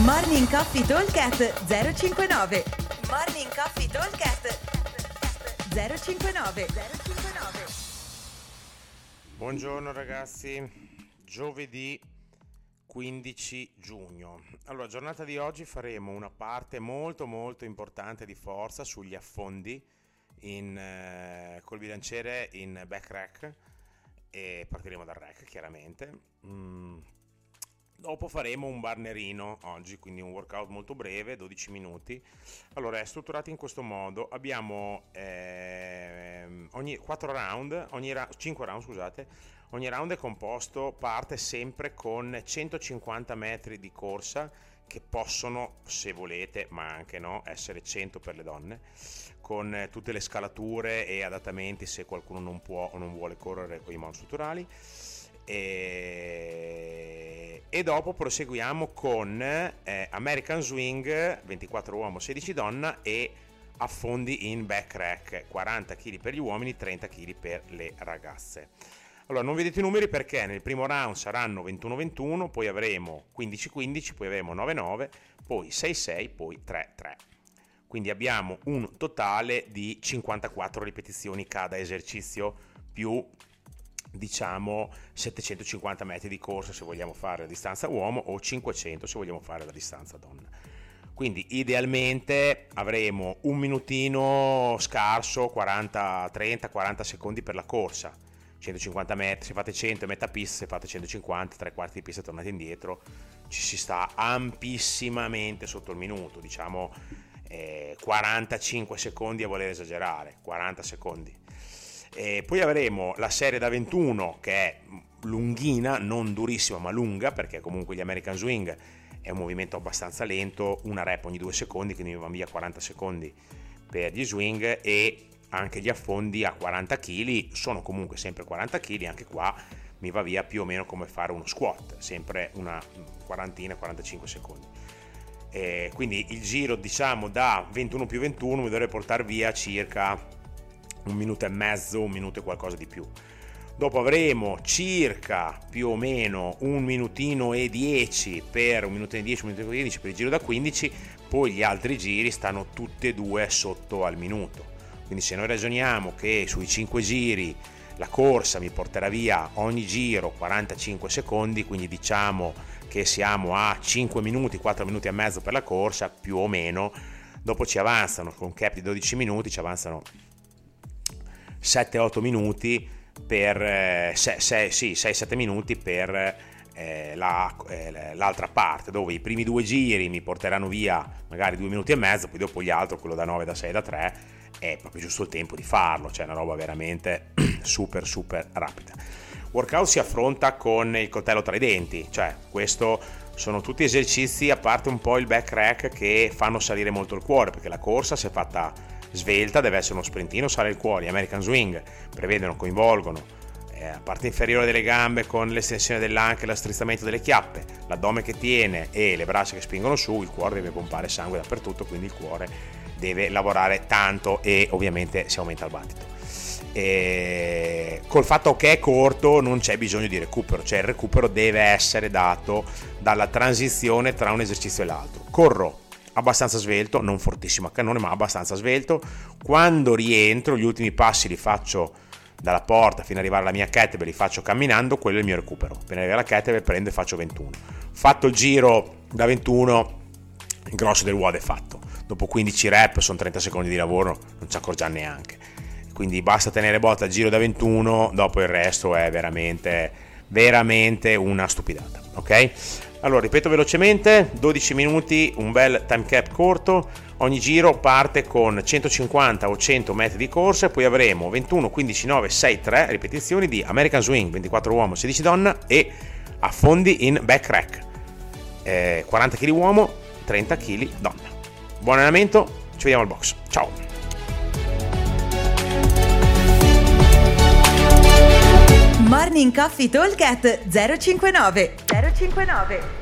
Morning Coffee Talkcast 059 Morning Coffee Talkcast 059 059 Buongiorno ragazzi, giovedì 15 giugno. Allora, giornata di oggi faremo una parte molto molto importante di forza sugli affondi in, eh, col bilanciere in back rack e partiremo dal rack chiaramente. Mm. Dopo faremo un barnerino oggi, quindi un workout molto breve, 12 minuti. Allora, è strutturato in questo modo. Abbiamo eh, ogni 4 round, ogni ra- 5 round, scusate. Ogni round è composto, parte sempre con 150 metri di corsa che possono, se volete, ma anche no, essere 100 per le donne, con tutte le scalature e adattamenti se qualcuno non può o non vuole correre con i monostrutturali. E, e dopo proseguiamo con eh, American Swing 24 uomo 16 donna e affondi in back rack 40 kg per gli uomini 30 kg per le ragazze. Allora non vedete i numeri perché nel primo round saranno 21-21 poi avremo 15-15 poi avremo 9-9 poi 6-6 poi 3-3 quindi abbiamo un totale di 54 ripetizioni cada esercizio più diciamo 750 metri di corsa se vogliamo fare la distanza uomo o 500 se vogliamo fare la distanza donna. Quindi idealmente avremo un minutino scarso, 40, 30, 40 secondi per la corsa. 150 metri, se fate 100 metà pista, se fate 150, tre quarti di pista tornate indietro, ci si sta amplissimamente sotto il minuto, diciamo eh, 45 secondi a voler esagerare, 40 secondi e poi avremo la serie da 21 che è lunghina, non durissima ma lunga perché comunque gli American Swing è un movimento abbastanza lento, una rep ogni due secondi, quindi mi va via 40 secondi per gli swing e anche gli affondi a 40 kg sono comunque sempre 40 kg, anche qua mi va via più o meno come fare uno squat, sempre una quarantina, 45 secondi. E quindi il giro diciamo da 21 più 21 mi dovrebbe portare via circa un minuto e mezzo, un minuto e qualcosa di più. Dopo avremo circa più o meno un minutino e 10 per un minuto e 10, un minuto e 15 per il giro da 15, poi gli altri giri stanno tutti e due sotto al minuto. Quindi se noi ragioniamo che sui 5 giri la corsa mi porterà via ogni giro 45 secondi, quindi diciamo che siamo a 5 minuti, 4 minuti e mezzo per la corsa, più o meno, dopo ci avanzano con cap di 12 minuti, ci avanzano 7-8 minuti per eh, 6-7 minuti per eh, la, eh, l'altra parte dove i primi due giri mi porteranno via magari due minuti e mezzo poi dopo gli altri quello da 9 da 6 da 3 è proprio giusto il tempo di farlo cioè una roba veramente super super rapida. Workout si affronta con il coltello tra i denti cioè questo sono tutti esercizi a parte un po' il back rack che fanno salire molto il cuore perché la corsa si è fatta svelta, deve essere uno sprintino, sale il cuore, American Swing prevedono, coinvolgono eh, la parte inferiore delle gambe con l'estensione dell'anca e l'astrizzamento delle chiappe, l'addome che tiene e le braccia che spingono su, il cuore deve pompare sangue dappertutto, quindi il cuore deve lavorare tanto e ovviamente si aumenta il battito. E col fatto che è corto non c'è bisogno di recupero, cioè il recupero deve essere dato dalla transizione tra un esercizio e l'altro. Corro abbastanza svelto, non fortissimo a cannone, ma abbastanza svelto. Quando rientro, gli ultimi passi li faccio dalla porta fino ad arrivare alla mia kettlebell, li faccio camminando, quello è il mio recupero. Appena arrivo alla kettlebell prendo e faccio 21. Fatto il giro da 21, il grosso del WOD è fatto. Dopo 15 rep, sono 30 secondi di lavoro, non ci accorgiamo neanche. Quindi basta tenere botta al giro da 21, dopo il resto è veramente, veramente una stupidata. Ok? Allora, ripeto velocemente, 12 minuti, un bel time cap corto, ogni giro parte con 150 o 100 metri di corsa poi avremo 21, 15, 9, 6, 3 ripetizioni di American Swing, 24 uomo, 16 donna e affondi in back rack, eh, 40 kg uomo, 30 kg donna. Buon allenamento, ci vediamo al box, ciao! Morning Coffee Talk 059 059